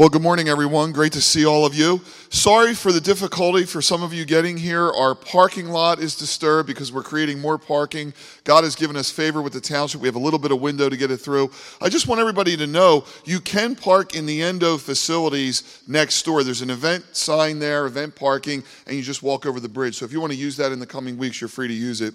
Well, good morning, everyone. Great to see all of you. Sorry for the difficulty for some of you getting here. Our parking lot is disturbed because we're creating more parking. God has given us favor with the township. We have a little bit of window to get it through. I just want everybody to know you can park in the Endo facilities next door. There's an event sign there, event parking, and you just walk over the bridge. So if you want to use that in the coming weeks, you're free to use it.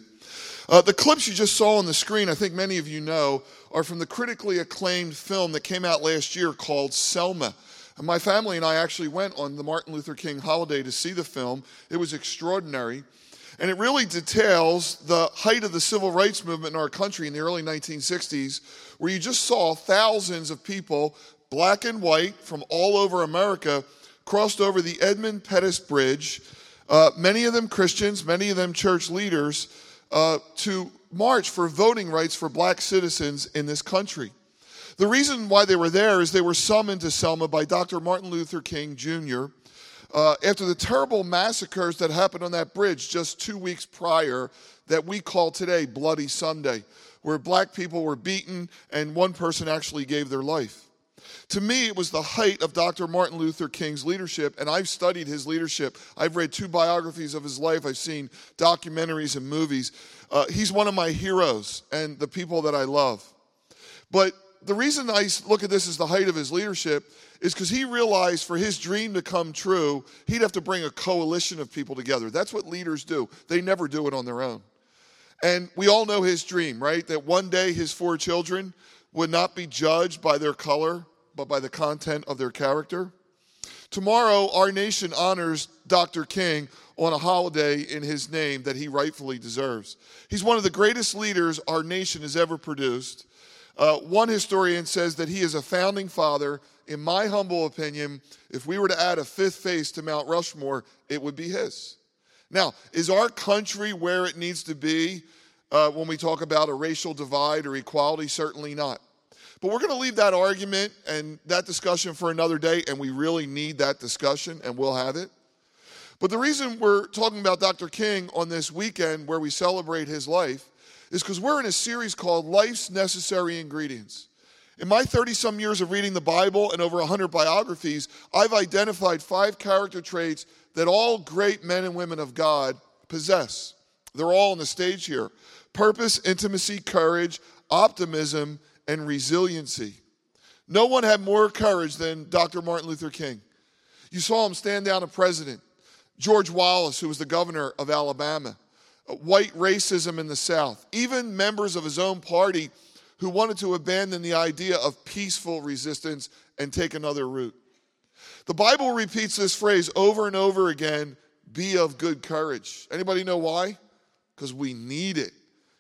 Uh, the clips you just saw on the screen, I think many of you know, are from the critically acclaimed film that came out last year called Selma. My family and I actually went on the Martin Luther King holiday to see the film. It was extraordinary. And it really details the height of the civil rights movement in our country in the early 1960s, where you just saw thousands of people, black and white, from all over America, crossed over the Edmund Pettus Bridge, uh, many of them Christians, many of them church leaders, uh, to march for voting rights for black citizens in this country. The reason why they were there is they were summoned to Selma by Dr. Martin Luther King Jr. Uh, after the terrible massacres that happened on that bridge just two weeks prior, that we call today Bloody Sunday, where black people were beaten and one person actually gave their life. To me, it was the height of Dr. Martin Luther King's leadership, and I've studied his leadership. I've read two biographies of his life, I've seen documentaries and movies. Uh, he's one of my heroes and the people that I love. But the reason I look at this as the height of his leadership is because he realized for his dream to come true, he'd have to bring a coalition of people together. That's what leaders do, they never do it on their own. And we all know his dream, right? That one day his four children would not be judged by their color, but by the content of their character. Tomorrow, our nation honors Dr. King on a holiday in his name that he rightfully deserves. He's one of the greatest leaders our nation has ever produced. Uh, one historian says that he is a founding father. In my humble opinion, if we were to add a fifth face to Mount Rushmore, it would be his. Now, is our country where it needs to be uh, when we talk about a racial divide or equality? Certainly not. But we're going to leave that argument and that discussion for another day, and we really need that discussion, and we'll have it. But the reason we're talking about Dr. King on this weekend where we celebrate his life is because we're in a series called Life's Necessary Ingredients. In my 30 some years of reading the Bible and over 100 biographies, I've identified five character traits that all great men and women of God possess. They're all on the stage here purpose, intimacy, courage, optimism, and resiliency. No one had more courage than Dr. Martin Luther King. You saw him stand down a president. George Wallace, who was the governor of Alabama white racism in the South, even members of his own party who wanted to abandon the idea of peaceful resistance and take another route. The Bible repeats this phrase over and over again, be of good courage. Anybody know why? Because we need it.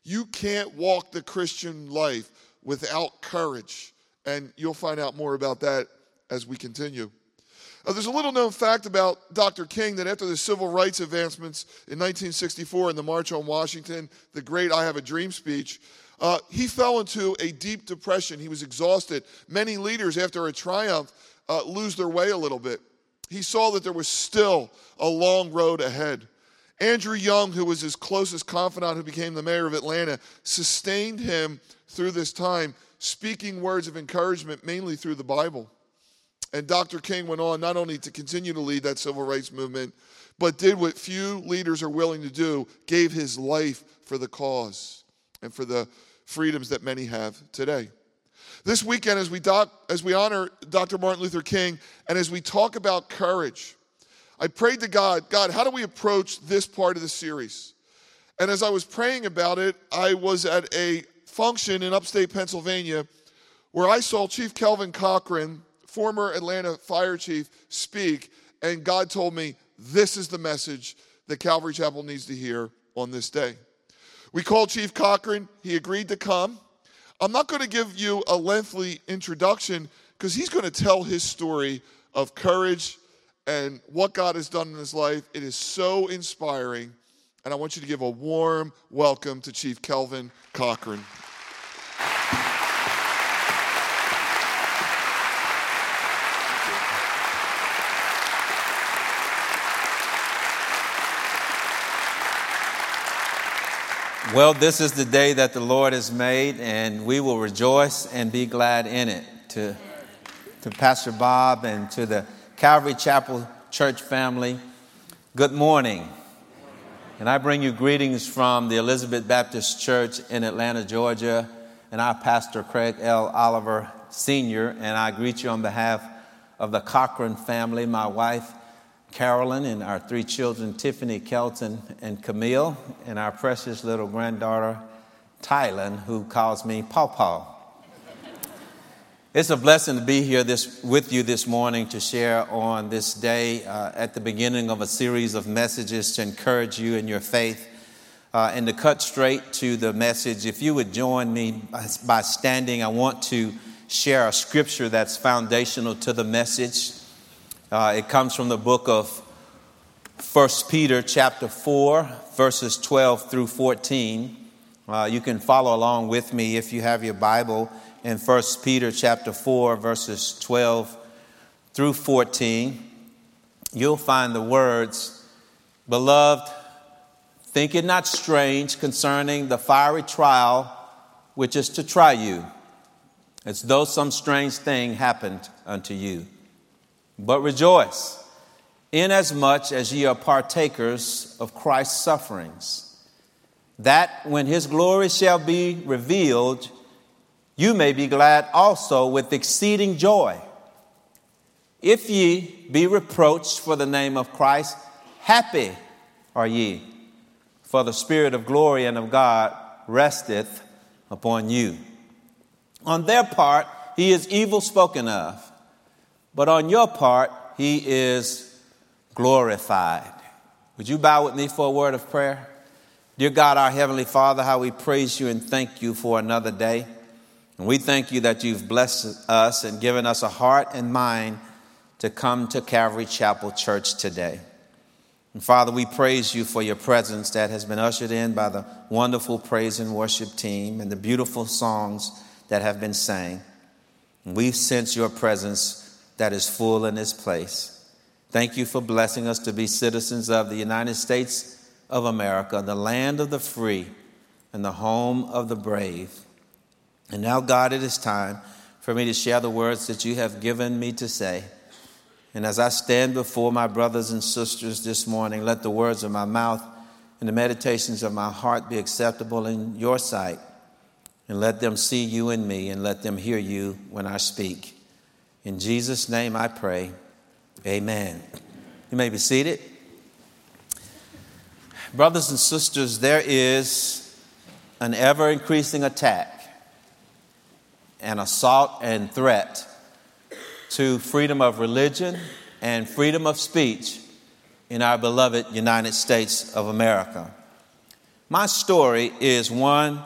You can't walk the Christian life without courage. And you'll find out more about that as we continue. Uh, there's a little known fact about Dr. King that after the civil rights advancements in 1964 and the March on Washington, the great I Have a Dream speech, uh, he fell into a deep depression. He was exhausted. Many leaders, after a triumph, uh, lose their way a little bit. He saw that there was still a long road ahead. Andrew Young, who was his closest confidant, who became the mayor of Atlanta, sustained him through this time, speaking words of encouragement mainly through the Bible. And Dr. King went on not only to continue to lead that civil rights movement, but did what few leaders are willing to do gave his life for the cause and for the freedoms that many have today. This weekend, as we, doc, as we honor Dr. Martin Luther King and as we talk about courage, I prayed to God, God, how do we approach this part of the series? And as I was praying about it, I was at a function in upstate Pennsylvania where I saw Chief Kelvin Cochran former Atlanta fire chief, speak, and God told me this is the message that Calvary Chapel needs to hear on this day. We called Chief Cochran, he agreed to come. I'm not going to give you a lengthy introduction because he's going to tell his story of courage and what God has done in his life. It is so inspiring. And I want you to give a warm welcome to Chief Kelvin Cochran. Well, this is the day that the Lord has made, and we will rejoice and be glad in it. To, to Pastor Bob, and to the Calvary Chapel Church family. Good morning. And I bring you greetings from the Elizabeth Baptist Church in Atlanta, Georgia, and our pastor, Craig L. Oliver Sr., and I greet you on behalf of the Cochran family, my wife, Carolyn, and our three children, Tiffany, Kelton, and Camille, and our precious little granddaughter, Tylen, who calls me Paw Paw. It's a blessing to be here this, with you this morning to share on this day uh, at the beginning of a series of messages to encourage you in your faith. Uh, and to cut straight to the message, if you would join me by, by standing, I want to share a scripture that's foundational to the message. Uh, it comes from the book of 1 Peter, chapter 4, verses 12 through 14. Uh, you can follow along with me if you have your Bible in 1 Peter chapter 4, verses 12 through 14, you'll find the words, Beloved, think it not strange concerning the fiery trial which is to try you, as though some strange thing happened unto you. But rejoice, inasmuch as ye are partakers of Christ's sufferings, that when his glory shall be revealed, you may be glad also with exceeding joy. If ye be reproached for the name of Christ, happy are ye, for the Spirit of glory and of God resteth upon you. On their part, he is evil spoken of, but on your part, he is glorified. Would you bow with me for a word of prayer? Dear God, our Heavenly Father, how we praise you and thank you for another day. And we thank you that you've blessed us and given us a heart and mind to come to Calvary Chapel Church today. And Father, we praise you for your presence that has been ushered in by the wonderful praise and worship team and the beautiful songs that have been sang. And we sense your presence that is full in this place. Thank you for blessing us to be citizens of the United States of America, the land of the free and the home of the brave. And now, God, it is time for me to share the words that you have given me to say. And as I stand before my brothers and sisters this morning, let the words of my mouth and the meditations of my heart be acceptable in your sight. And let them see you in me and let them hear you when I speak. In Jesus' name I pray. Amen. You may be seated. Brothers and sisters, there is an ever increasing attack an assault and threat to freedom of religion and freedom of speech in our beloved United States of America. My story is one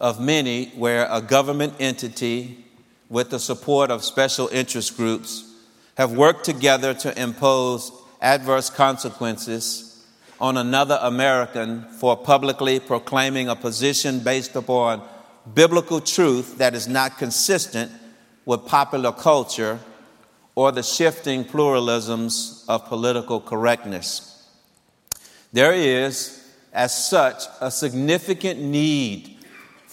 of many where a government entity, with the support of special interest groups, have worked together to impose adverse consequences on another American for publicly proclaiming a position based upon biblical truth that is not consistent with popular culture or the shifting pluralisms of political correctness. There is, as such, a significant need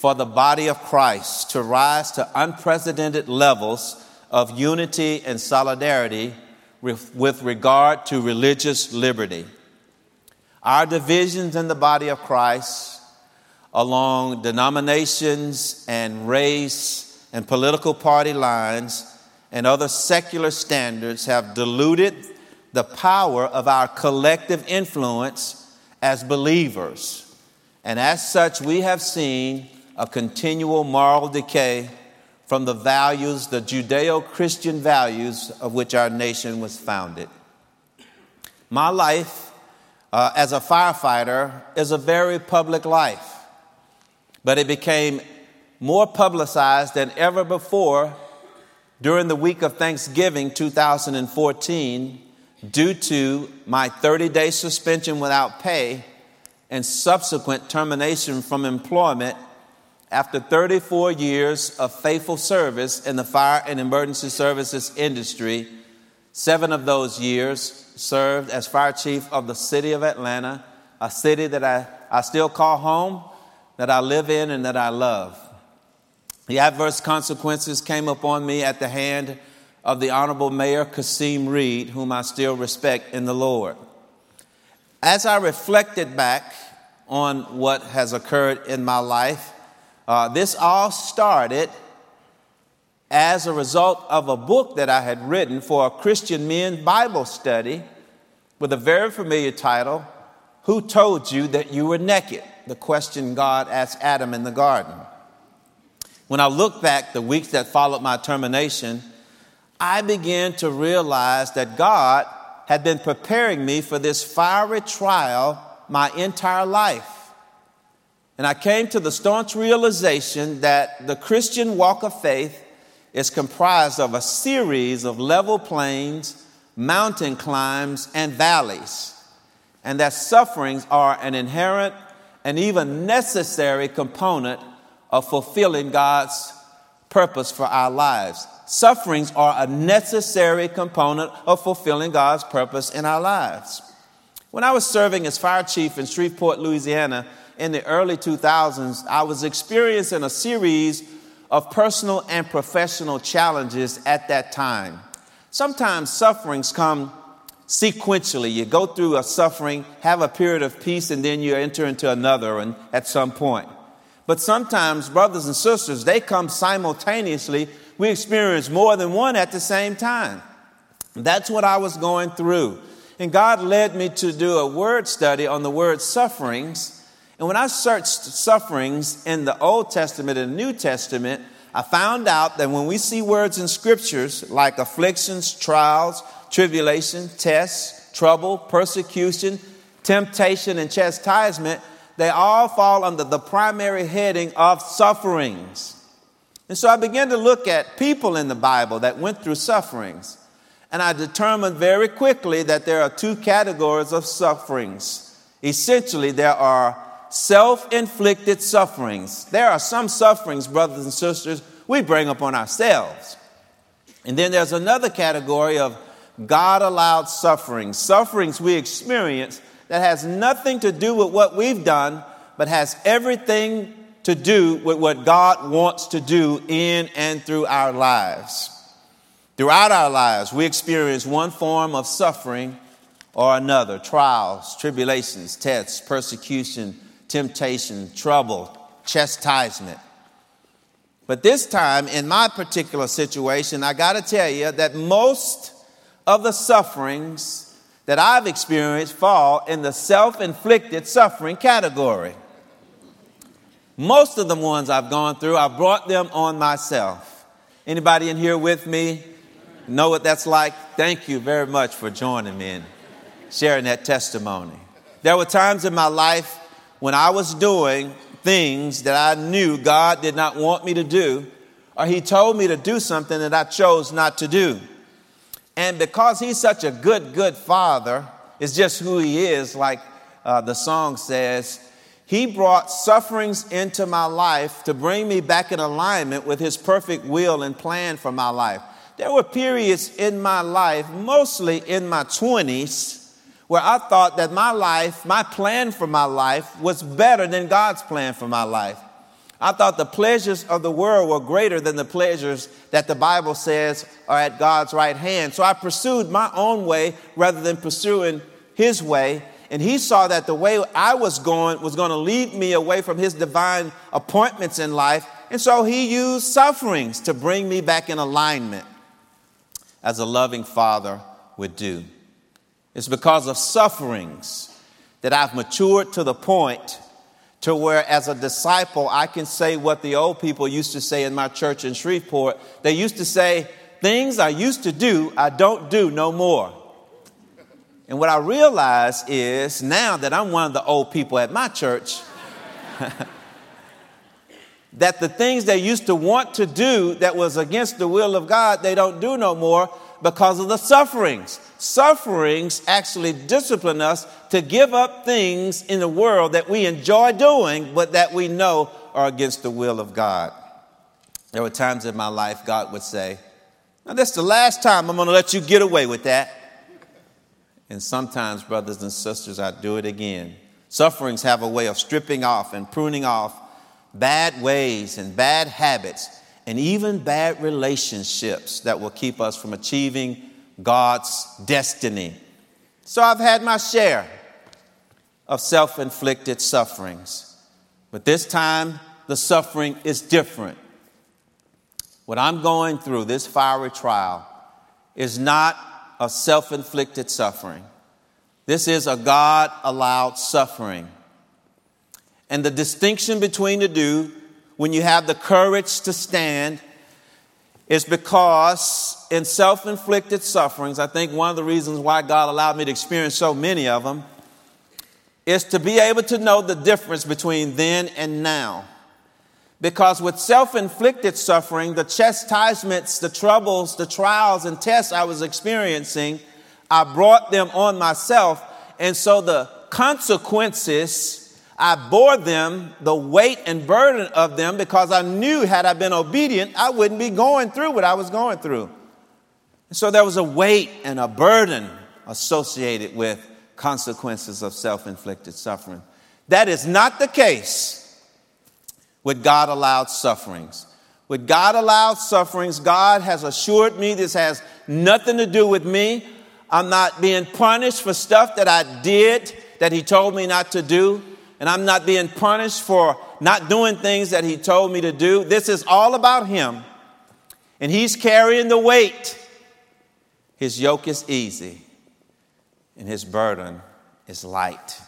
for the body of Christ to rise to unprecedented levels of unity and solidarity with regard to religious liberty. Our divisions in the body of Christ along denominations and race and political party lines and other secular standards have diluted the power of our collective influence as believers. And as such, we have seen a continual moral decay from the values, the Judeo Christian values of which our nation was founded. My life uh, as a firefighter is a very public life but it became more publicized than ever before during the week of Thanksgiving 2014 due to my 30 day suspension without pay and subsequent termination from employment after 34 years of faithful service in the fire and emergency services industry. Seven of those years served as fire chief of the city of Atlanta, a city that I, I still call home that I live in and that I love. The adverse consequences came upon me at the hand of the Honorable Mayor Kasim Reed, whom I still respect in the Lord. As I reflected back on what has occurred in my life, uh, this all started as a result of a book that I had written for a Christian men Bible study with a very familiar title Who Told You That You Were Naked? The question God asked Adam in the garden. When I look back the weeks that followed my termination, I began to realize that God had been preparing me for this fiery trial my entire life. And I came to the staunch realization that the Christian walk of faith is comprised of a series of level plains, mountain climbs, and valleys, and that sufferings are an inherent and even necessary component of fulfilling God's purpose for our lives. Sufferings are a necessary component of fulfilling God's purpose in our lives. When I was serving as fire chief in Shreveport, Louisiana in the early 2000s, I was experiencing a series of personal and professional challenges at that time. Sometimes sufferings come sequentially. You go through a suffering, have a period of peace, and then you enter into another and at some point. But sometimes, brothers and sisters, they come simultaneously. We experience more than one at the same time. That's what I was going through. And God led me to do a word study on the word sufferings and when I searched sufferings in the Old Testament and New Testament, I found out that when we see words in scriptures like afflictions, trials, tribulation, tests, trouble, persecution, temptation, and chastisement, they all fall under the primary heading of sufferings. And so I began to look at people in the Bible that went through sufferings. And I determined very quickly that there are two categories of sufferings. Essentially, there are self inflicted sufferings. There are some sufferings, brothers and sisters, we bring upon ourselves. And then there's another category of God allowed sufferings, sufferings we experience that has nothing to do with what we've done, but has everything to do with what God wants to do in and through our lives. Throughout our lives, we experience one form of suffering or another trials, tribulations, tests, persecution, temptation, trouble, chastisement. But this time, in my particular situation, I got to tell you that most of the sufferings that I've experienced fall in the self inflicted suffering category. Most of the ones I've gone through, I brought them on myself. Anybody in here with me know what that's like? Thank you very much for joining me and sharing that testimony. There were times in my life when I was doing things that I knew God did not want me to do, or He told me to do something that I chose not to do. And because He's such a good, good Father, it's just who He is, like uh, the song says. He brought sufferings into my life to bring me back in alignment with His perfect will and plan for my life. There were periods in my life, mostly in my 20s, where I thought that my life, my plan for my life, was better than God's plan for my life. I thought the pleasures of the world were greater than the pleasures that the Bible says are at God's right hand. So I pursued my own way rather than pursuing His way. And He saw that the way I was going was going to lead me away from His divine appointments in life. And so He used sufferings to bring me back in alignment as a loving Father would do. It's because of sufferings that I've matured to the point to where as a disciple I can say what the old people used to say in my church in Shreveport. They used to say, things I used to do, I don't do no more. And what I realize is now that I'm one of the old people at my church, that the things they used to want to do that was against the will of God, they don't do no more because of the sufferings. Sufferings actually discipline us to give up things in the world that we enjoy doing, but that we know are against the will of God. There were times in my life God would say, Now, that's the last time I'm going to let you get away with that. And sometimes, brothers and sisters, I do it again. Sufferings have a way of stripping off and pruning off bad ways and bad habits and even bad relationships that will keep us from achieving God's destiny. So I've had my share of self inflicted sufferings, but this time the suffering is different. What I'm going through, this fiery trial, is not a self inflicted suffering. This is a God allowed suffering. And the distinction between the two, when you have the courage to stand, is because in self inflicted sufferings, I think one of the reasons why God allowed me to experience so many of them is to be able to know the difference between then and now. Because with self inflicted suffering, the chastisements, the troubles, the trials, and tests I was experiencing, I brought them on myself. And so the consequences, I bore them, the weight and burden of them, because I knew had I been obedient, I wouldn't be going through what I was going through. So there was a weight and a burden associated with consequences of self inflicted suffering. That is not the case with God allowed sufferings. With God allowed sufferings, God has assured me this has nothing to do with me. I'm not being punished for stuff that I did that He told me not to do. And I'm not being punished for not doing things that He told me to do. This is all about Him. And He's carrying the weight. His yoke is easy, and His burden is light.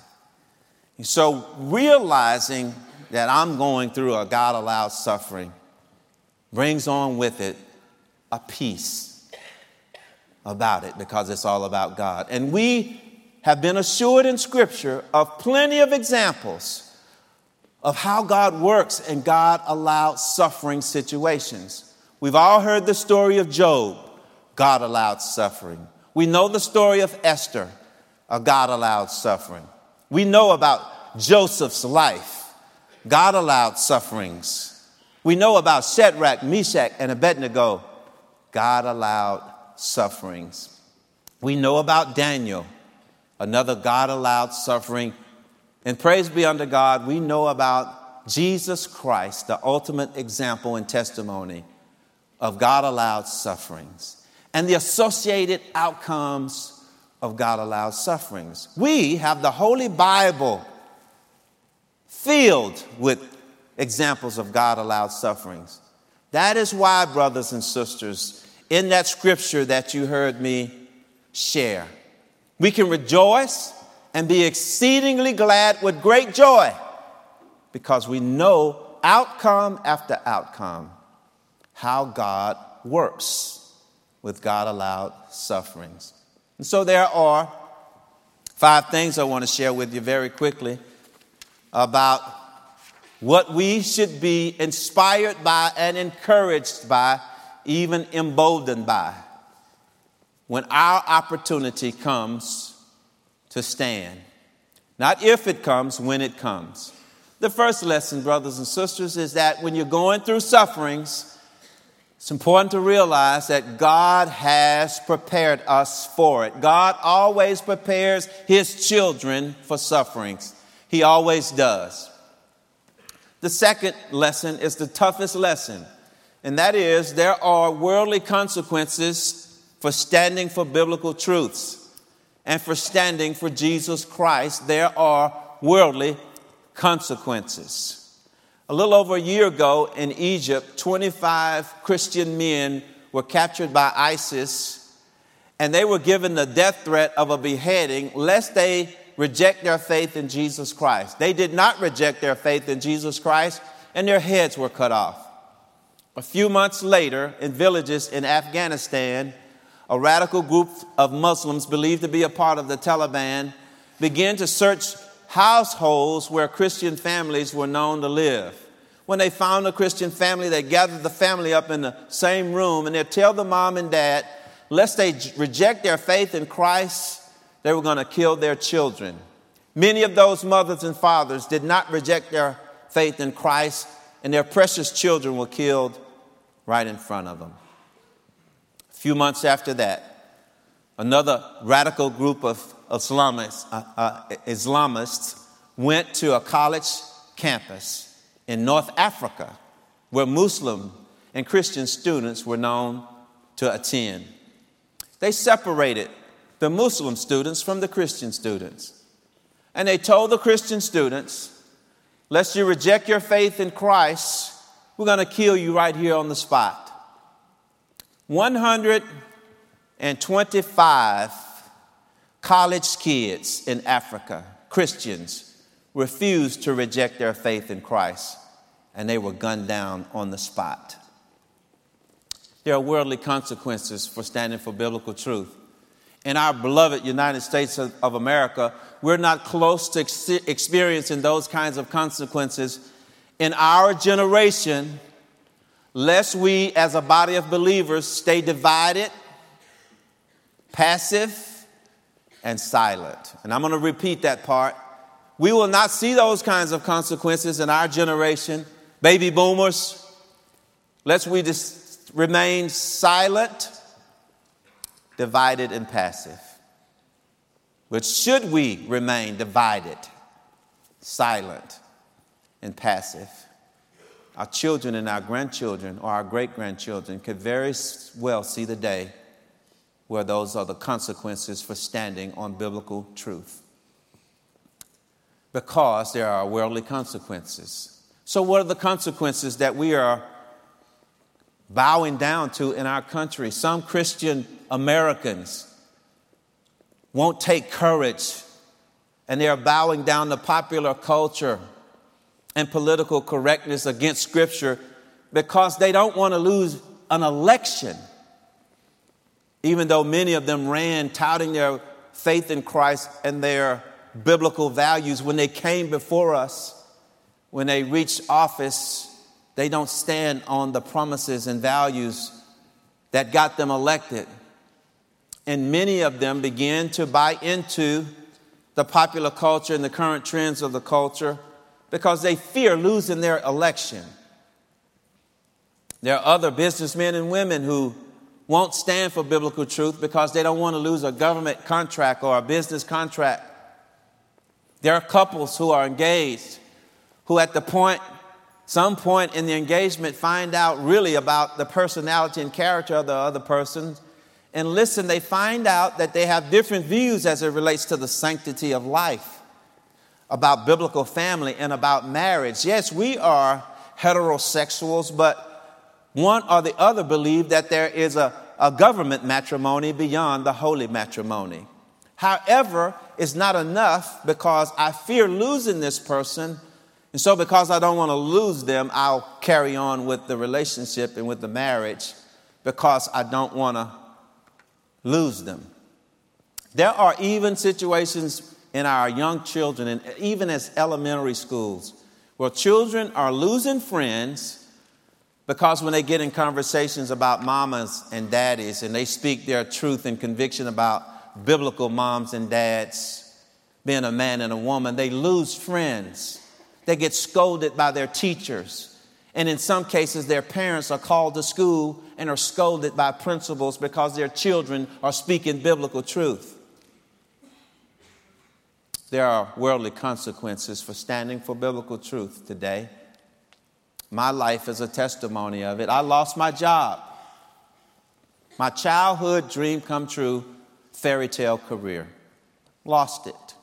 And so, realizing that I'm going through a God allowed suffering brings on with it a peace about it because it's all about God. And we have been assured in Scripture of plenty of examples of how God works and God allowed suffering situations. We've all heard the story of Job, God allowed suffering. We know the story of Esther, a God allowed suffering. We know about Joseph's life God allowed sufferings. We know about Shadrach, Meshach, and Abednego. God allowed sufferings. We know about Daniel, another God allowed suffering. And praise be unto God, we know about Jesus Christ, the ultimate example and testimony of God allowed sufferings and the associated outcomes of God allowed sufferings. We have the Holy Bible filled with examples of God allowed sufferings. That is why, brothers and sisters, in that scripture that you heard me share, we can rejoice and be exceedingly glad with great joy because we know outcome after outcome how God works with God allowed sufferings. And so there are five things I want to share with you very quickly about what we should be inspired by and encouraged by, even emboldened by, when our opportunity comes to stand. Not if it comes, when it comes. The first lesson, brothers and sisters, is that when you're going through sufferings, it's important to realize that God has prepared us for it. God always prepares His children for sufferings. He always does. The second lesson is the toughest lesson, and that is there are worldly consequences for standing for biblical truths and for standing for Jesus Christ. There are worldly consequences. A little over a year ago in Egypt, 25 Christian men were captured by ISIS and they were given the death threat of a beheading lest they reject their faith in Jesus Christ. They did not reject their faith in Jesus Christ, and their heads were cut off. A few months later, in villages in Afghanistan, a radical group of Muslims believed to be a part of the Taliban began to search households where Christian families were known to live. When they found a Christian family, they gathered the family up in the same room and they'd tell the mom and dad, lest they reject their faith in Christ, they were going to kill their children. Many of those mothers and fathers did not reject their faith in Christ, and their precious children were killed right in front of them. Few months after that, another radical group of Islamists, uh, uh, Islamists went to a college campus in North Africa where Muslim and Christian students were known to attend. They separated the Muslim students from the Christian students. And they told the Christian students, lest you reject your faith in Christ, we're going to kill you right here on the spot. 125 college kids in Africa, Christians, refused to reject their faith in Christ, and they were gunned down on the spot. There are worldly consequences for standing for biblical truth. In our beloved United States of America, we're not close to ex- experiencing those kinds of consequences in our generation, lest we, as a body of believers, stay divided, passive, and silent. And I'm going to repeat that part. We will not see those kinds of consequences in our generation. Baby boomers, lest we just remain silent, divided, and passive. But should we remain divided, silent, and passive? Our children and our grandchildren or our great grandchildren could very well see the day where those are the consequences for standing on biblical truth. Because there are worldly consequences. So, what are the consequences that we are bowing down to in our country. Some Christian Americans won't take courage and they are bowing down to popular culture and political correctness against Scripture because they don't want to lose an election. Even though many of them ran touting their faith in Christ and their biblical values when they came before us, when they reached office, they don't stand on the promises and values that got them elected. And many of them begin to buy into the popular culture and the current trends of the culture because they fear losing their election. There are other businessmen and women who won't stand for biblical truth because they don't want to lose a government contract or a business contract. There are couples who are engaged who, at the point some point in the engagement find out really about the personality and character of the other person. And listen, they find out that they have different views as it relates to the sanctity of life, about biblical family, and about marriage. Yes, we are heterosexuals, but one or the other believe that there is a, a government matrimony beyond the holy matrimony. However, it's not enough because I fear losing this person and so, because I don't want to lose them, I'll carry on with the relationship and with the marriage because I don't want to lose them. There are even situations in our young children, and even as elementary schools, where children are losing friends because when they get in conversations about mamas and daddies and they speak their truth and conviction about biblical moms and dads, being a man and a woman, they lose friends they get scolded by their teachers. And in some cases, their parents are called to school and are scolded by principals because their children are speaking biblical truth. There are worldly consequences for standing for biblical truth today. My life is a testimony of it. I lost my job. My childhood dream come true, fairy tale career. Lost it.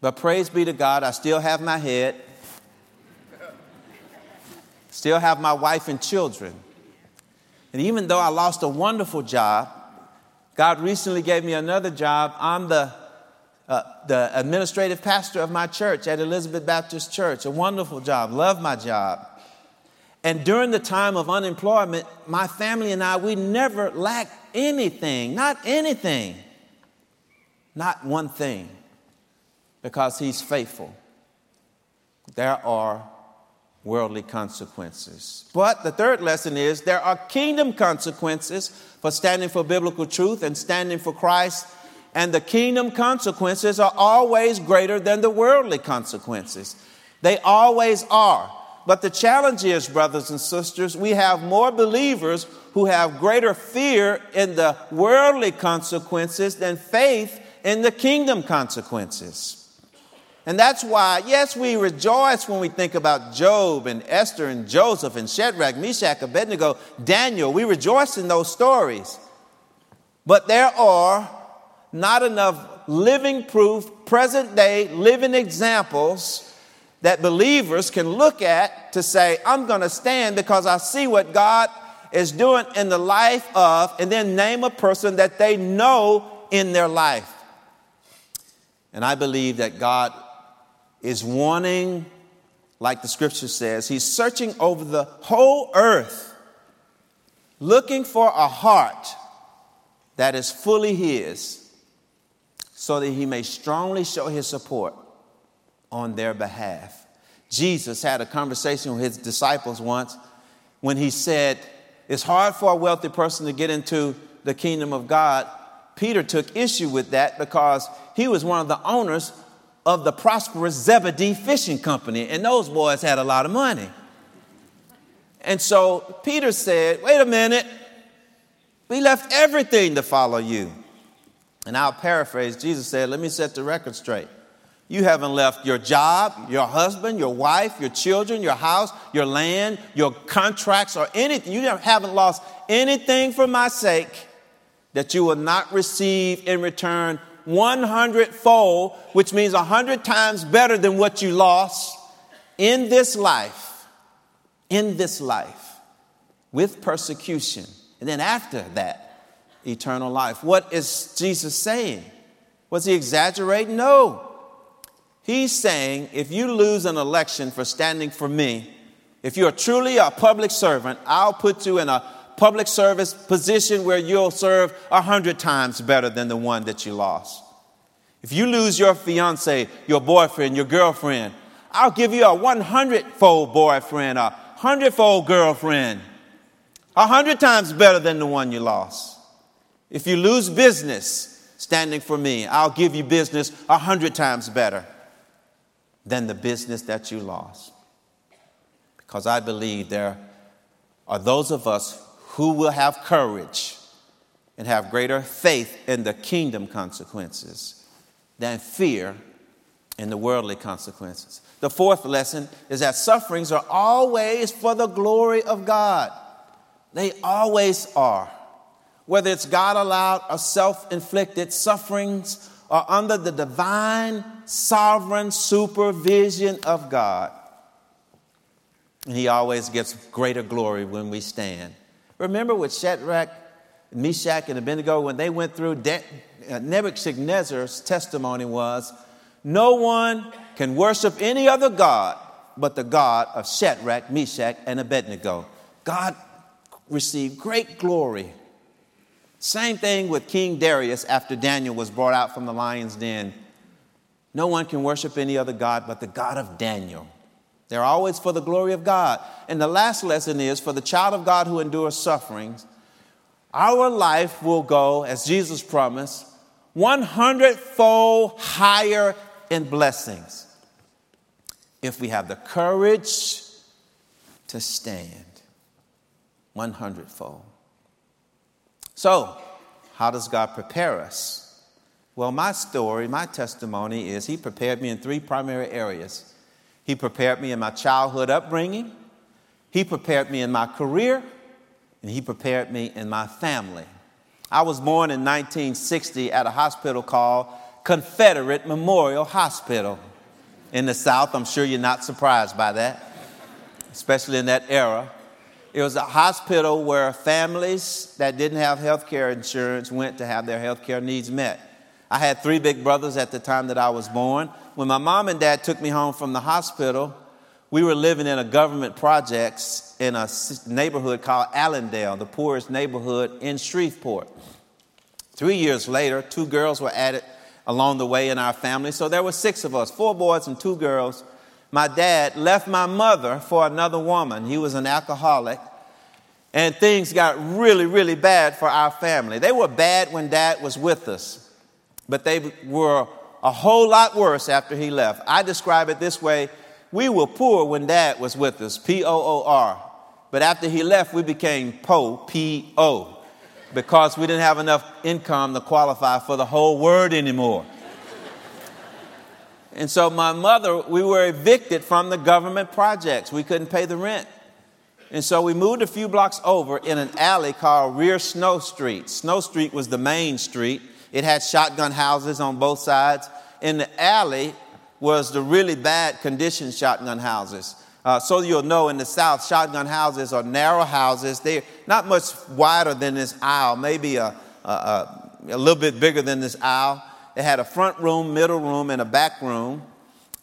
But praise be to God, I still have my head, still have my wife and children. And even though I lost a wonderful job, God recently gave me another job. I'm the, uh, the administrative pastor of my church at Elizabeth Baptist Church. A wonderful job, love my job. And during the time of unemployment, my family and I, we never lacked anything, not anything, not one thing because he's faithful. There are worldly consequences. But the third lesson is there are kingdom consequences for standing for biblical truth and standing for Christ. And the kingdom consequences are always greater than the worldly consequences. They always are. But the challenge is, brothers and sisters, we have more believers who have greater fear in the worldly consequences than faith in the kingdom consequences. And that's why, yes, we rejoice when we think about Job and Esther and Joseph and Shadrach, Meshach, Abednego, Daniel. We rejoice in those stories. But there are not enough living proof, present day living examples that believers can look at to say, I'm going to stand because I see what God is doing in the life of, and then name a person that they know in their life. And I believe that God is wanting, like the scripture says, He's searching over the whole earth, looking for a heart that is fully His, so that He may strongly show His support on their behalf. Jesus had a conversation with His disciples once when He said, It's hard for a wealthy person to get into the kingdom of God. Peter took issue with that because he was one of the owners of the prosperous Zebedee Fishing Company, and those boys had a lot of money. And so Peter said, Wait a minute, we left everything to follow you. And I'll paraphrase Jesus said, Let me set the record straight. You haven't left your job, your husband, your wife, your children, your house, your land, your contracts, or anything. You haven't lost anything for my sake that you will not receive in return 100 fold, which means 100 times better than what you lost in this life, in this life, with persecution. And then after that, eternal life. What is Jesus saying? Was he exaggerating? No. He's saying if you lose an election for standing for me, if you're truly a public servant, I'll put you in a public service position where you'll serve a hundred times better than the one that you lost. If you lose your fiance, your boyfriend, your girlfriend, I'll give you a 100 fold boyfriend, a 100 fold girlfriend, a hundred times better than the one you lost. If you lose business standing for me, I'll give you business a hundred times better than the business that you lost. Because I believe there are those of us who will have courage and have greater faith in the kingdom consequences than fear in the worldly consequences. The fourth lesson is that sufferings are always for the glory of God. They always are. Whether it's God allowed or self inflicted, sufferings are under the divine, sovereign supervision of God. And He always gets greater glory when we stand. Remember with Shadrach, Meshach, and Abednego, when they went through, De- uh, Nebuchadnezzar's testimony was no one can worship any other God but the God of Shadrach, Meshach, and Abednego. God received great glory. Same thing with King Darius after Daniel was brought out from the lion's den. No one can worship any other God but the God of Daniel. They're always for the glory of God. And the last lesson is for the child of God who endures sufferings, our life will go, as Jesus promised, 100 fold higher in blessings if we have the courage to stand 100 fold. So, how does God prepare us? Well, my story, my testimony is He prepared me in three primary areas. He prepared me in my childhood upbringing, He prepared me in my career, and He prepared me in my family. I was born in 1960 at a hospital called Confederate Memorial Hospital in the South. I'm sure you're not surprised by that, especially in that era. It was a hospital where families that didn't have health care insurance went to have their health care needs met. I had three big brothers at the time that I was born. When my mom and dad took me home from the hospital, we were living in a government projects in a neighborhood called Allendale, the poorest neighborhood in Shreveport. Three years later, two girls were added along the way in our family. So there were six of us, four boys and two girls. My dad left my mother for another woman. He was an alcoholic. And things got really, really bad for our family. They were bad when dad was with us, but they were a whole lot worse after he left. I describe it this way we were poor when dad was with us, P O O R. But after he left, we became PO, P O, because we didn't have enough income to qualify for the whole word anymore. And so my mother, we were evicted from the government projects. We couldn't pay the rent. And so we moved a few blocks over in an alley called Rear Snow Street. Snow Street was the main street. It had shotgun houses on both sides. In the alley was the really bad condition shotgun houses. Uh, so you'll know in the South, shotgun houses are narrow houses. They're not much wider than this aisle, maybe a, a, a, a little bit bigger than this aisle. It had a front room, middle room, and a back room.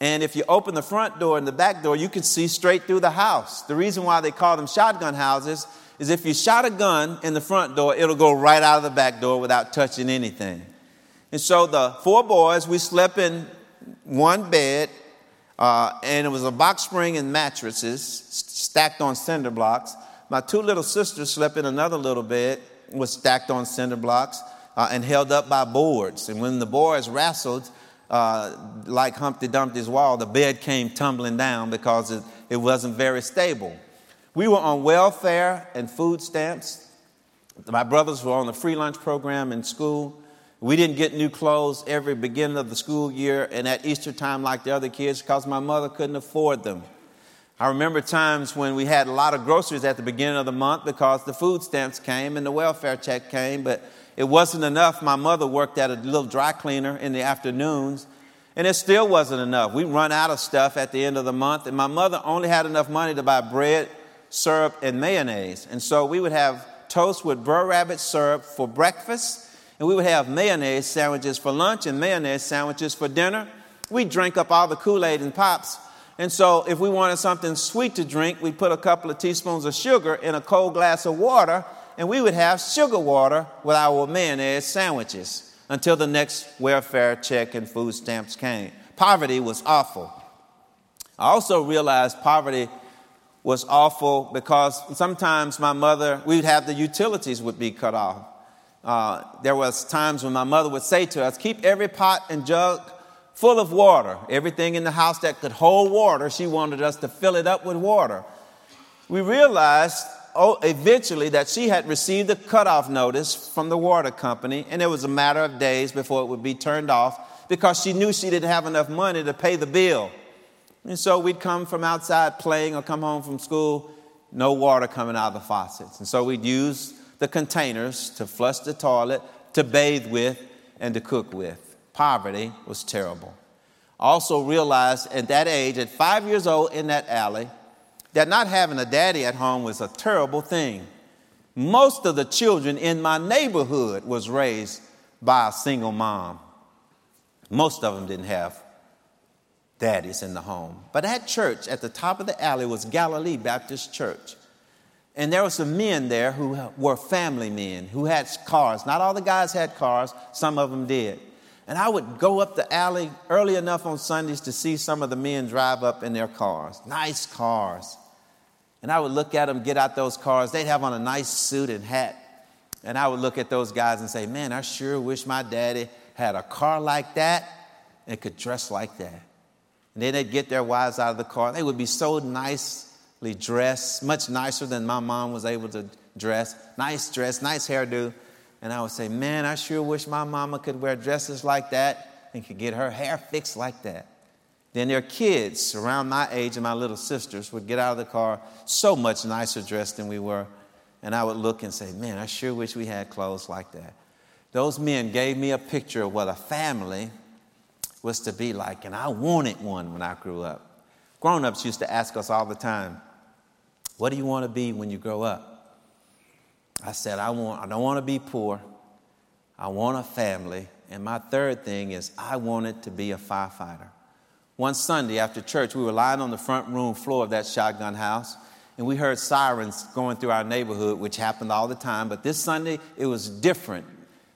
And if you open the front door and the back door, you can see straight through the house. The reason why they call them shotgun houses is if you shot a gun in the front door, it'll go right out of the back door without touching anything. And so the four boys, we slept in one bed, uh, and it was a box spring and mattresses stacked on cinder blocks. My two little sisters slept in another little bed, was stacked on cinder blocks uh, and held up by boards. And when the boys wrestled, uh, like Humpty Dumpty's wall, the bed came tumbling down because it, it wasn't very stable. We were on welfare and food stamps. My brothers were on the free lunch program in school. We didn't get new clothes every beginning of the school year and at Easter time like the other kids because my mother couldn't afford them. I remember times when we had a lot of groceries at the beginning of the month because the food stamps came and the welfare check came, but it wasn't enough. My mother worked at a little dry cleaner in the afternoons, and it still wasn't enough. We run out of stuff at the end of the month, and my mother only had enough money to buy bread, syrup, and mayonnaise. And so we would have toast with Br'er Rabbit syrup for breakfast, and we would have mayonnaise sandwiches for lunch and mayonnaise sandwiches for dinner. We'd drink up all the Kool Aid and pops. And so, if we wanted something sweet to drink, we'd put a couple of teaspoons of sugar in a cold glass of water and we would have sugar water with our mayonnaise sandwiches until the next welfare check and food stamps came. Poverty was awful. I also realized poverty was awful because sometimes my mother, we'd have the utilities would be cut off. Uh, there was times when my mother would say to us, keep every pot and jug full of water. Everything in the house that could hold water, she wanted us to fill it up with water. We realized Oh, eventually that she had received a cutoff notice from the water company, and it was a matter of days before it would be turned off because she knew she didn't have enough money to pay the bill. And so we'd come from outside playing or come home from school, no water coming out of the faucets. And so we'd use the containers to flush the toilet, to bathe with, and to cook with. Poverty was terrible. Also realized at that age, at five years old in that alley, that not having a daddy at home was a terrible thing. Most of the children in my neighborhood was raised by a single mom. Most of them didn't have daddies in the home. But at church, at the top of the alley, was Galilee Baptist Church. And there were some men there who were family men who had cars. Not all the guys had cars, some of them did. And I would go up the alley early enough on Sundays to see some of the men drive up in their cars. Nice cars. And I would look at them get out those cars. They'd have on a nice suit and hat. And I would look at those guys and say, Man, I sure wish my daddy had a car like that and could dress like that. And then they'd get their wives out of the car. They would be so nicely dressed, much nicer than my mom was able to dress. Nice dress, nice hairdo. And I would say, Man, I sure wish my mama could wear dresses like that and could get her hair fixed like that. Then their kids around my age and my little sisters would get out of the car so much nicer dressed than we were. And I would look and say, Man, I sure wish we had clothes like that. Those men gave me a picture of what a family was to be like, and I wanted one when I grew up. Grown ups used to ask us all the time, What do you want to be when you grow up? I said, I, want, I don't want to be poor. I want a family. And my third thing is, I wanted to be a firefighter. One Sunday after church, we were lying on the front room floor of that shotgun house, and we heard sirens going through our neighborhood, which happened all the time. But this Sunday, it was different.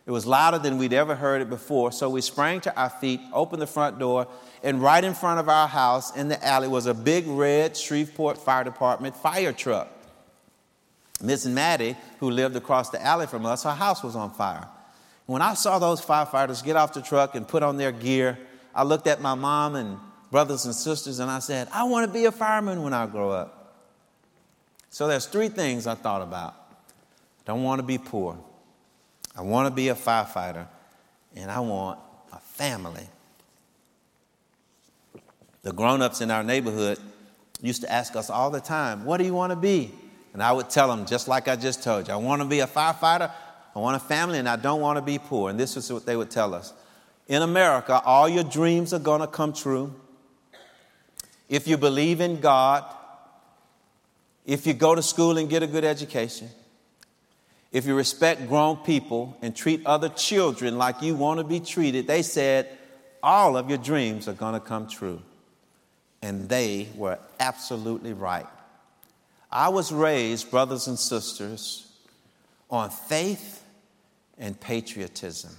It was louder than we'd ever heard it before. So we sprang to our feet, opened the front door, and right in front of our house in the alley was a big red Shreveport Fire Department fire truck. Miss Maddie, who lived across the alley from us, her house was on fire. When I saw those firefighters get off the truck and put on their gear, I looked at my mom and brothers and sisters and I said, I want to be a fireman when I grow up. So there's three things I thought about. I don't want to be poor. I want to be a firefighter and I want a family. the grown ups in our neighborhood used to ask us all the time, What do you want to be? And I would tell them, just like I just told you, I want to be a firefighter, I want a family, and I don't want to be poor. And this is what they would tell us In America, all your dreams are going to come true. If you believe in God, if you go to school and get a good education, if you respect grown people and treat other children like you want to be treated, they said all of your dreams are going to come true. And they were absolutely right. I was raised, brothers and sisters, on faith and patriotism.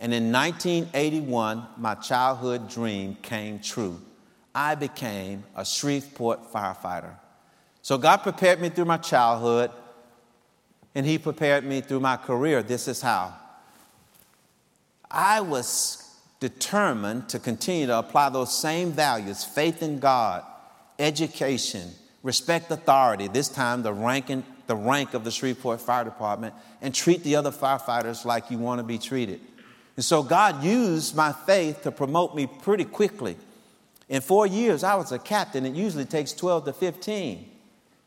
And in 1981, my childhood dream came true. I became a Shreveport firefighter. So God prepared me through my childhood, and He prepared me through my career. This is how. I was determined to continue to apply those same values faith in God, education, respect authority, this time the rank, in, the rank of the Shreveport Fire Department, and treat the other firefighters like you want to be treated. And so God used my faith to promote me pretty quickly. In four years, I was a captain. It usually takes 12 to 15.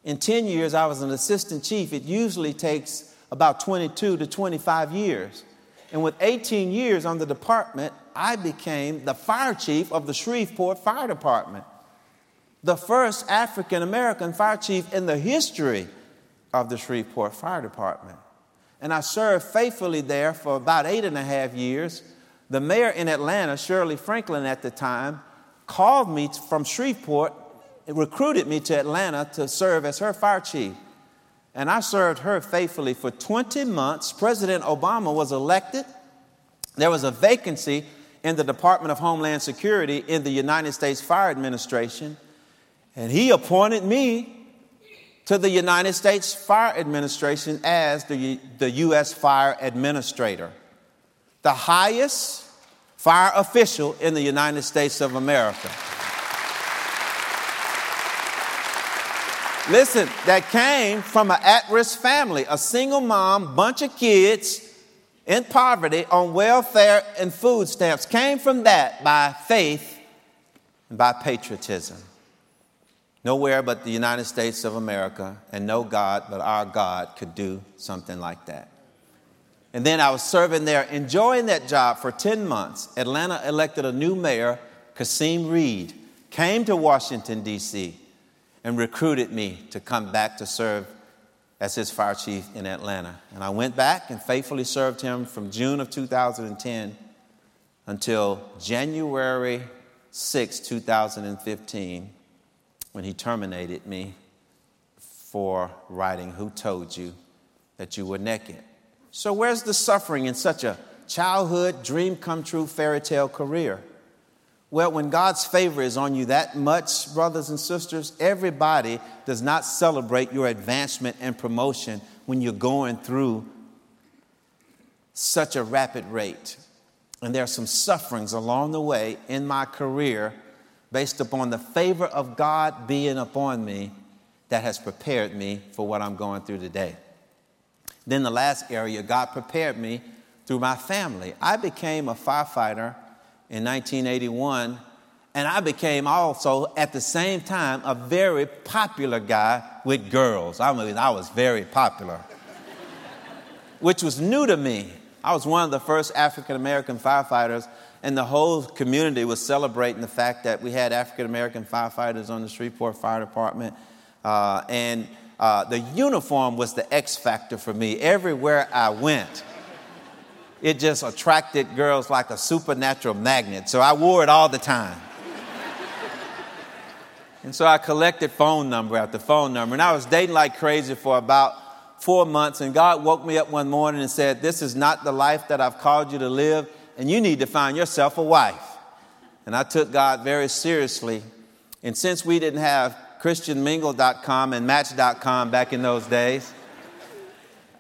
In 10 years, I was an assistant chief. It usually takes about 22 to 25 years. And with 18 years on the department, I became the fire chief of the Shreveport Fire Department, the first African American fire chief in the history of the Shreveport Fire Department. And I served faithfully there for about eight and a half years. The mayor in Atlanta, Shirley Franklin at the time, called me from Shreveport, recruited me to Atlanta to serve as her fire chief. And I served her faithfully for 20 months. President Obama was elected. There was a vacancy in the Department of Homeland Security in the United States Fire Administration, and he appointed me to the United States Fire Administration as the, the U.S. Fire Administrator, the highest fire official in the United States of America. Listen, that came from an at risk family, a single mom, bunch of kids in poverty on welfare and food stamps came from that by faith and by patriotism. Nowhere but the United States of America and no God but our God could do something like that. And then I was serving there, enjoying that job for 10 months. Atlanta elected a new mayor, Kasim Reed, came to Washington, D.C., and recruited me to come back to serve as his fire chief in Atlanta. And I went back and faithfully served him from June of 2010 until January 6, 2015, when he terminated me for writing Who Told You That You Were Naked. So, where's the suffering in such a childhood, dream come true fairy tale career? Well, when God's favor is on you that much, brothers and sisters, everybody does not celebrate your advancement and promotion when you're going through such a rapid rate. And there are some sufferings along the way in my career based upon the favor of God being upon me that has prepared me for what I'm going through today. Then, the last area, God prepared me through my family. I became a firefighter in 1981, and I became also at the same time a very popular guy with girls. I mean, I was very popular, which was new to me. I was one of the first African American firefighters, and the whole community was celebrating the fact that we had African American firefighters on the Shreveport Fire Department. Uh, and uh, the uniform was the X factor for me. Everywhere I went, it just attracted girls like a supernatural magnet. So I wore it all the time. and so I collected phone number after phone number. And I was dating like crazy for about four months. And God woke me up one morning and said, This is not the life that I've called you to live, and you need to find yourself a wife. And I took God very seriously. And since we didn't have ChristianMingle.com and Match.com back in those days,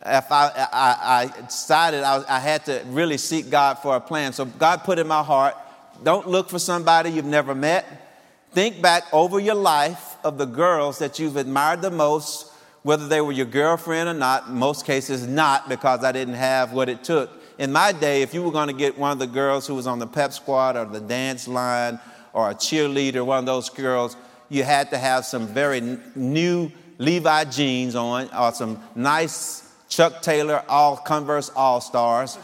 if I, I, I decided I, I, had to really seek God for a plan. So God put in my heart don't look for somebody you've never met. Think back over your life of the girls that you've admired the most, whether they were your girlfriend or not. In most cases, not because I didn't have what it took. In my day, if you were going to get one of the girls who was on the pep squad or the dance line or a cheerleader, one of those girls, you had to have some very new Levi jeans on or some nice Chuck Taylor all Converse All Stars.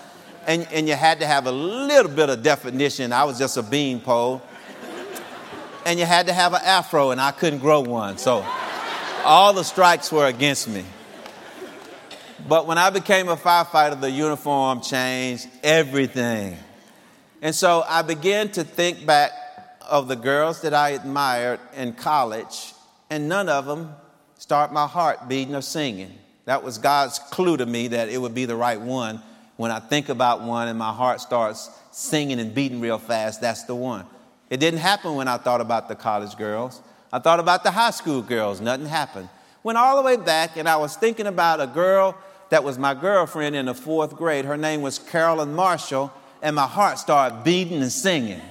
And, and you had to have a little bit of definition. I was just a beanpole. And you had to have an afro, and I couldn't grow one. So all the strikes were against me. But when I became a firefighter, the uniform changed everything. And so I began to think back of the girls that I admired in college, and none of them start my heart beating or singing. That was God's clue to me that it would be the right one. When I think about one and my heart starts singing and beating real fast, that's the one. It didn't happen when I thought about the college girls. I thought about the high school girls. Nothing happened. Went all the way back, and I was thinking about a girl that was my girlfriend in the fourth grade. Her name was Carolyn Marshall, and my heart started beating and singing.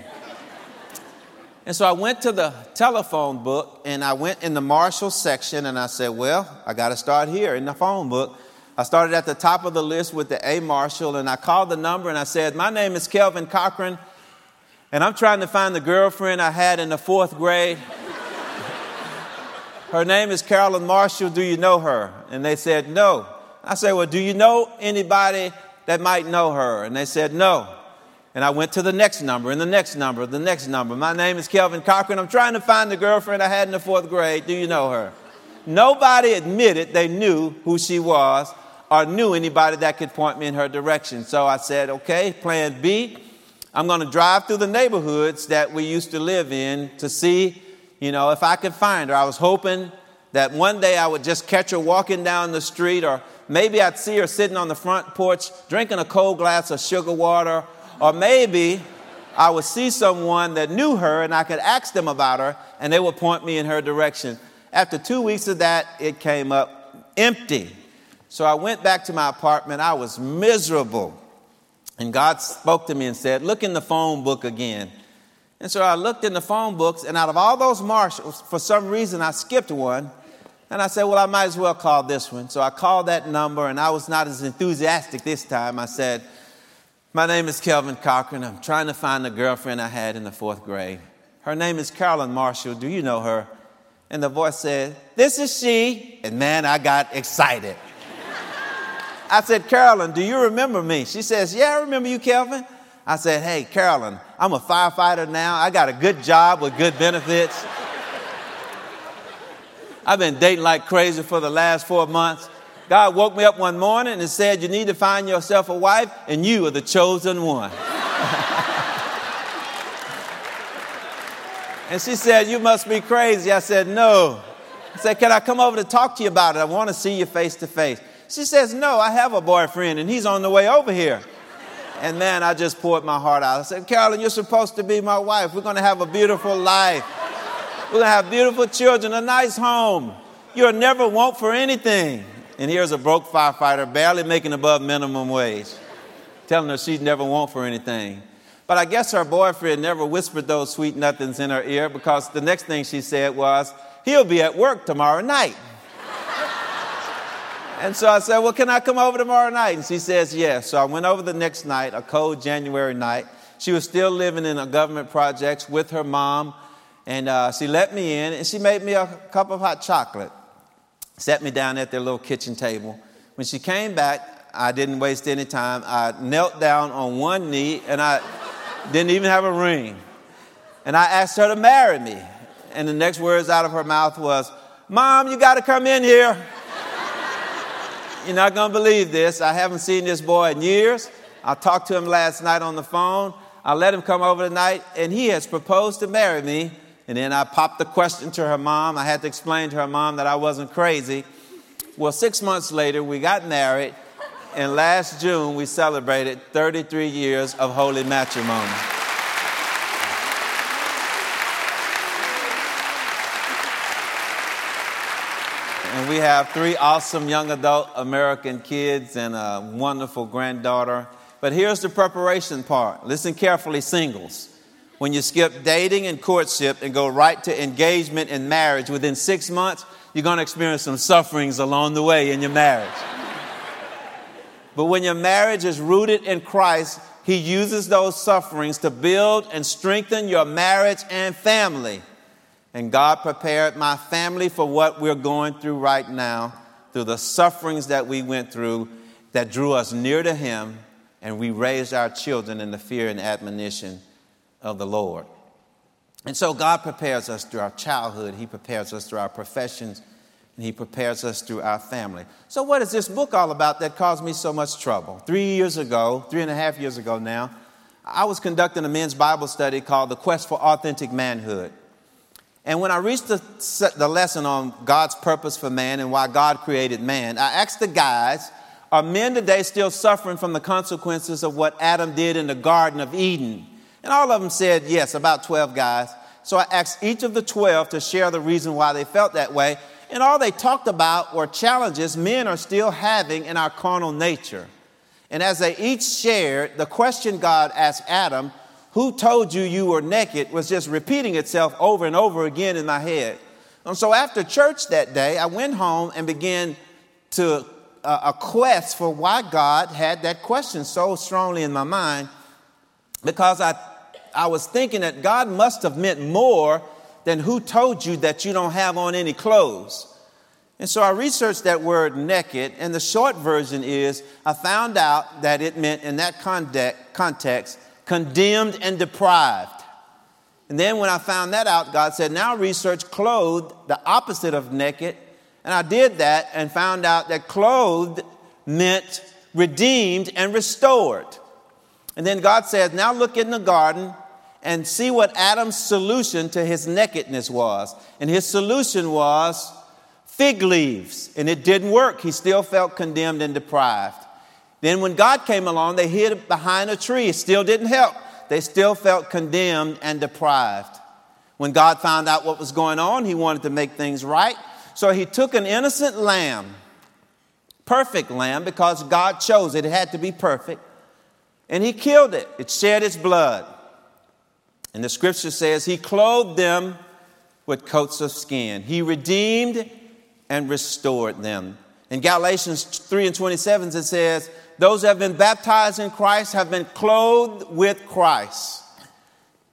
And so I went to the telephone book and I went in the Marshall section and I said, Well, I got to start here in the phone book. I started at the top of the list with the A Marshall and I called the number and I said, My name is Kelvin Cochran and I'm trying to find the girlfriend I had in the fourth grade. her name is Carolyn Marshall. Do you know her? And they said, No. I said, Well, do you know anybody that might know her? And they said, No. And I went to the next number and the next number, the next number. My name is Kelvin Cochran. I'm trying to find the girlfriend I had in the fourth grade. Do you know her? Nobody admitted they knew who she was or knew anybody that could point me in her direction. So I said, okay, plan B. I'm going to drive through the neighborhoods that we used to live in to see, you know, if I could find her. I was hoping that one day I would just catch her walking down the street, or maybe I'd see her sitting on the front porch drinking a cold glass of sugar water or maybe I would see someone that knew her and I could ask them about her and they would point me in her direction. After two weeks of that, it came up empty. So I went back to my apartment. I was miserable. And God spoke to me and said, Look in the phone book again. And so I looked in the phone books, and out of all those Marshalls, for some reason I skipped one. And I said, Well, I might as well call this one. So I called that number, and I was not as enthusiastic this time. I said, my name is Kelvin Cochran. I'm trying to find the girlfriend I had in the fourth grade. Her name is Carolyn Marshall. Do you know her? And the voice said, This is she. And man, I got excited. I said, Carolyn, do you remember me? She says, Yeah, I remember you, Kelvin. I said, Hey, Carolyn, I'm a firefighter now. I got a good job with good benefits. I've been dating like crazy for the last four months. God woke me up one morning and said, You need to find yourself a wife, and you are the chosen one. and she said, You must be crazy. I said, No. I said, Can I come over to talk to you about it? I want to see you face to face. She says, No, I have a boyfriend, and he's on the way over here. And man, I just poured my heart out. I said, Carolyn, you're supposed to be my wife. We're going to have a beautiful life. We're going to have beautiful children, a nice home. You'll never want for anything. And here's a broke firefighter barely making above minimum wage, telling her she'd never want for anything. But I guess her boyfriend never whispered those sweet nothings in her ear because the next thing she said was, He'll be at work tomorrow night. and so I said, Well, can I come over tomorrow night? And she says, Yes. So I went over the next night, a cold January night. She was still living in a government projects with her mom. And uh, she let me in and she made me a cup of hot chocolate sat me down at their little kitchen table. When she came back, I didn't waste any time. I knelt down on one knee and I didn't even have a ring. And I asked her to marry me. And the next words out of her mouth was, Mom, you got to come in here. You're not going to believe this. I haven't seen this boy in years. I talked to him last night on the phone. I let him come over tonight, and he has proposed to marry me and then I popped the question to her mom. I had to explain to her mom that I wasn't crazy. Well, six months later, we got married, and last June, we celebrated 33 years of holy matrimony. And we have three awesome young adult American kids and a wonderful granddaughter. But here's the preparation part. Listen carefully, singles when you skip dating and courtship and go right to engagement and marriage within six months, you're going to experience some sufferings along the way in your marriage. but when your marriage is rooted in Christ, He uses those sufferings to build and strengthen your marriage and family. And God prepared my family for what we're going through right now, through the sufferings that we went through that drew us near to Him, and we raised our children in the fear and admonition of the Lord. And so God prepares us through our childhood, He prepares us through our professions, and He prepares us through our family. So, what is this book all about that caused me so much trouble? Three years ago, three and a half years ago now, I was conducting a men's Bible study called The Quest for Authentic Manhood. And when I reached the, the lesson on God's purpose for man and why God created man, I asked the guys, are men today still suffering from the consequences of what Adam did in the Garden of Eden? And all of them said yes, about 12 guys. So I asked each of the 12 to share the reason why they felt that way. And all they talked about were challenges men are still having in our carnal nature. And as they each shared, the question God asked Adam, Who told you you were naked? was just repeating itself over and over again in my head. And so after church that day, I went home and began to uh, a quest for why God had that question so strongly in my mind because I, I was thinking that God must have meant more than who told you that you don't have on any clothes. And so I researched that word naked, and the short version is I found out that it meant in that context condemned and deprived. And then when I found that out, God said, now research clothed, the opposite of naked. And I did that and found out that clothed meant redeemed and restored. And then God says, now look in the garden and see what Adam's solution to his nakedness was. And his solution was fig leaves. And it didn't work. He still felt condemned and deprived. Then when God came along, they hid behind a tree. It still didn't help. They still felt condemned and deprived. When God found out what was going on, he wanted to make things right. So he took an innocent lamb, perfect lamb, because God chose it. It had to be perfect. And he killed it. It shed its blood. And the scripture says, He clothed them with coats of skin. He redeemed and restored them. In Galatians 3 and 27, it says, Those who have been baptized in Christ have been clothed with Christ.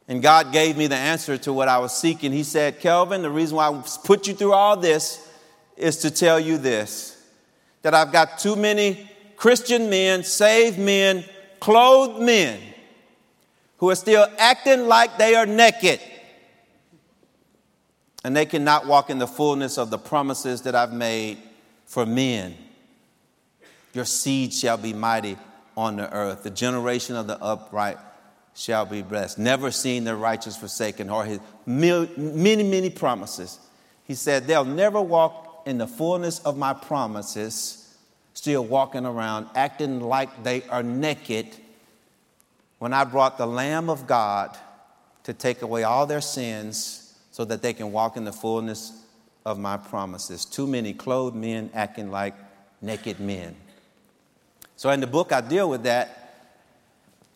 And God gave me the answer to what I was seeking. He said, Kelvin, the reason why I put you through all this is to tell you this that I've got too many Christian men, saved men, clothed men who are still acting like they are naked. And they cannot walk in the fullness of the promises that I've made for men. Your seed shall be mighty on the earth. The generation of the upright shall be blessed. Never seen the righteous forsaken or his many, many promises. He said, They'll never walk in the fullness of my promises, still walking around acting like they are naked when I brought the Lamb of God to take away all their sins so that they can walk in the fullness of my promises. Too many clothed men acting like naked men. So in the book, I deal with that.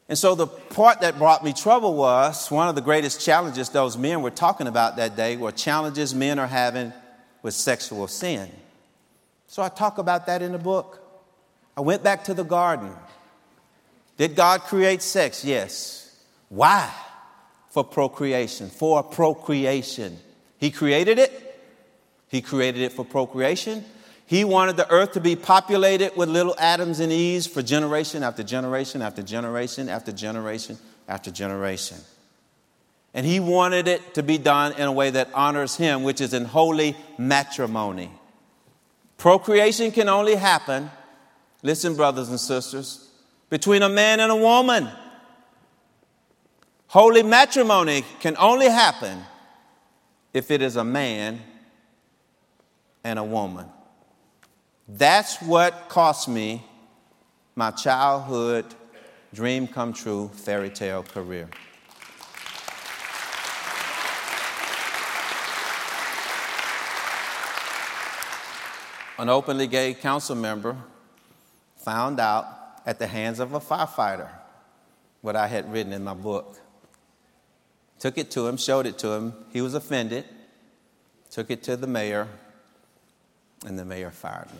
And so the part that brought me trouble was one of the greatest challenges those men were talking about that day were challenges men are having with sexual sin. So I talk about that in the book. I went back to the garden. Did God create sex? Yes. Why? For procreation. For procreation. He created it. He created it for procreation. He wanted the earth to be populated with little Adams and Eves for generation after generation after generation after generation after generation. And he wanted it to be done in a way that honors him, which is in holy matrimony. Procreation can only happen, listen, brothers and sisters, between a man and a woman. Holy matrimony can only happen if it is a man and a woman. That's what cost me my childhood dream come true fairy tale career. An openly gay council member found out at the hands of a firefighter what I had written in my book. Took it to him, showed it to him. He was offended. Took it to the mayor, and the mayor fired me.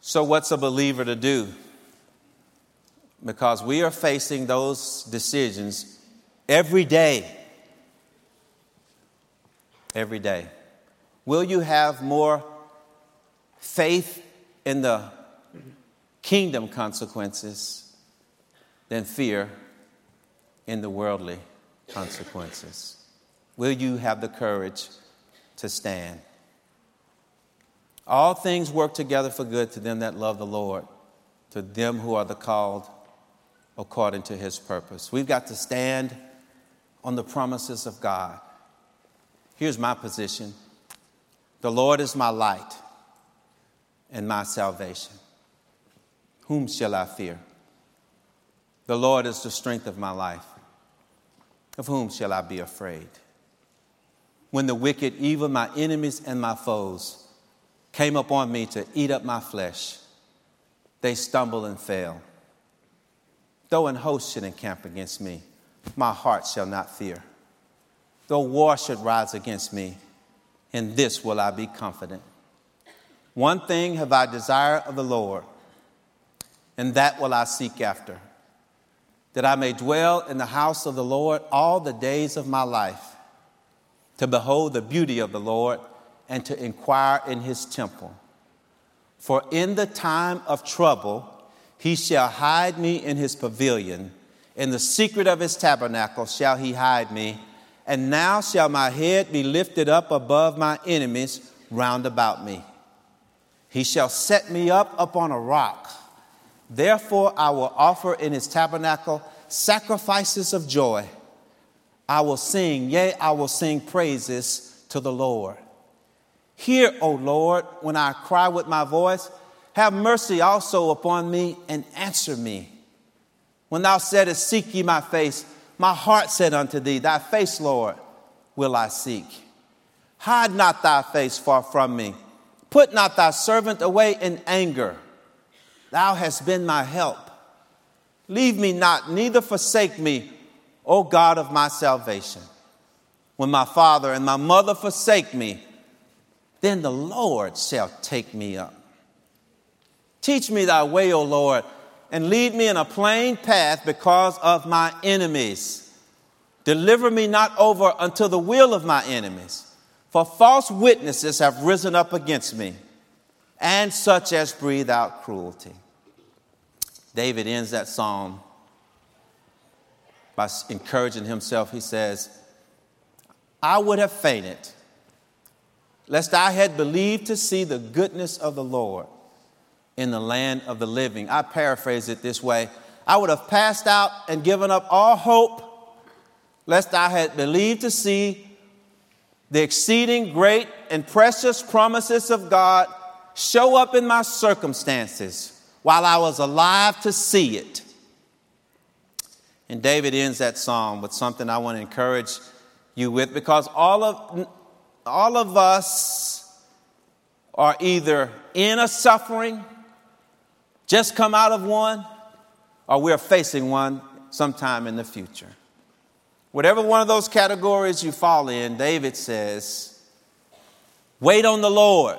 So, what's a believer to do? because we are facing those decisions every day. Every day. Will you have more faith in the kingdom consequences than fear in the worldly consequences? Will you have the courage to stand? All things work together for good to them that love the Lord, to them who are the called according to his purpose. We've got to stand on the promises of God. Here's my position the Lord is my light and my salvation. Whom shall I fear? The Lord is the strength of my life. Of whom shall I be afraid? When the wicked, even my enemies and my foes, came upon me to eat up my flesh, they stumble and fail. Though an host should encamp against me, my heart shall not fear. Though war should rise against me, in this will I be confident. One thing have I desired of the Lord, and that will I seek after, that I may dwell in the house of the Lord all the days of my life, to behold the beauty of the Lord and to inquire in his temple. For in the time of trouble, he shall hide me in his pavilion. In the secret of his tabernacle shall he hide me. And now shall my head be lifted up above my enemies round about me. He shall set me up upon a rock. Therefore, I will offer in his tabernacle sacrifices of joy. I will sing, yea, I will sing praises to the Lord. Hear, O Lord, when I cry with my voice. Have mercy also upon me and answer me. When thou saidest, Seek ye my face, my heart said unto thee, Thy face, Lord, will I seek. Hide not thy face far from me. Put not thy servant away in anger. Thou hast been my help. Leave me not, neither forsake me, O God of my salvation. When my father and my mother forsake me, then the Lord shall take me up. Teach me thy way, O Lord and lead me in a plain path because of my enemies. Deliver me not over unto the will of my enemies, for false witnesses have risen up against me, and such as breathe out cruelty. David ends that psalm by encouraging himself. He says, I would have fainted, lest I had believed to see the goodness of the Lord in the land of the living. I paraphrase it this way I would have passed out and given up all hope, lest I had believed to see the exceeding great and precious promises of God show up in my circumstances while I was alive to see it. And David ends that psalm with something I want to encourage you with because all of, all of us are either in a suffering just come out of one, or we're facing one sometime in the future. Whatever one of those categories you fall in, David says, wait on the Lord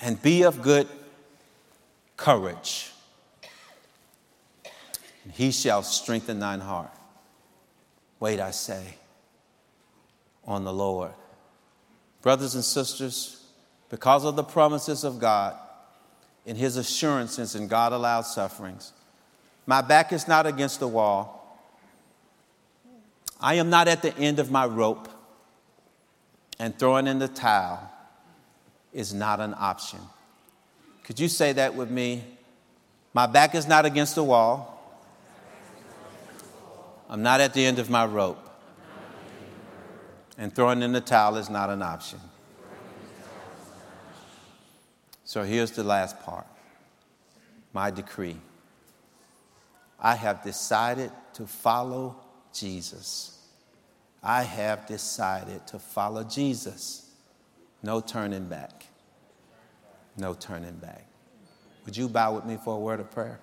and be of good courage. And he shall strengthen thine heart. Wait, I say, on the Lord. Brothers and sisters, because of the promises of God, in his assurances and God allowed sufferings. My back is not against the wall. I am not at the end of my rope. And throwing in the towel is not an option. Could you say that with me? My back is not against the wall. I'm not at the end of my rope. And throwing in the towel is not an option. So here's the last part my decree. I have decided to follow Jesus. I have decided to follow Jesus. No turning back. No turning back. Would you bow with me for a word of prayer?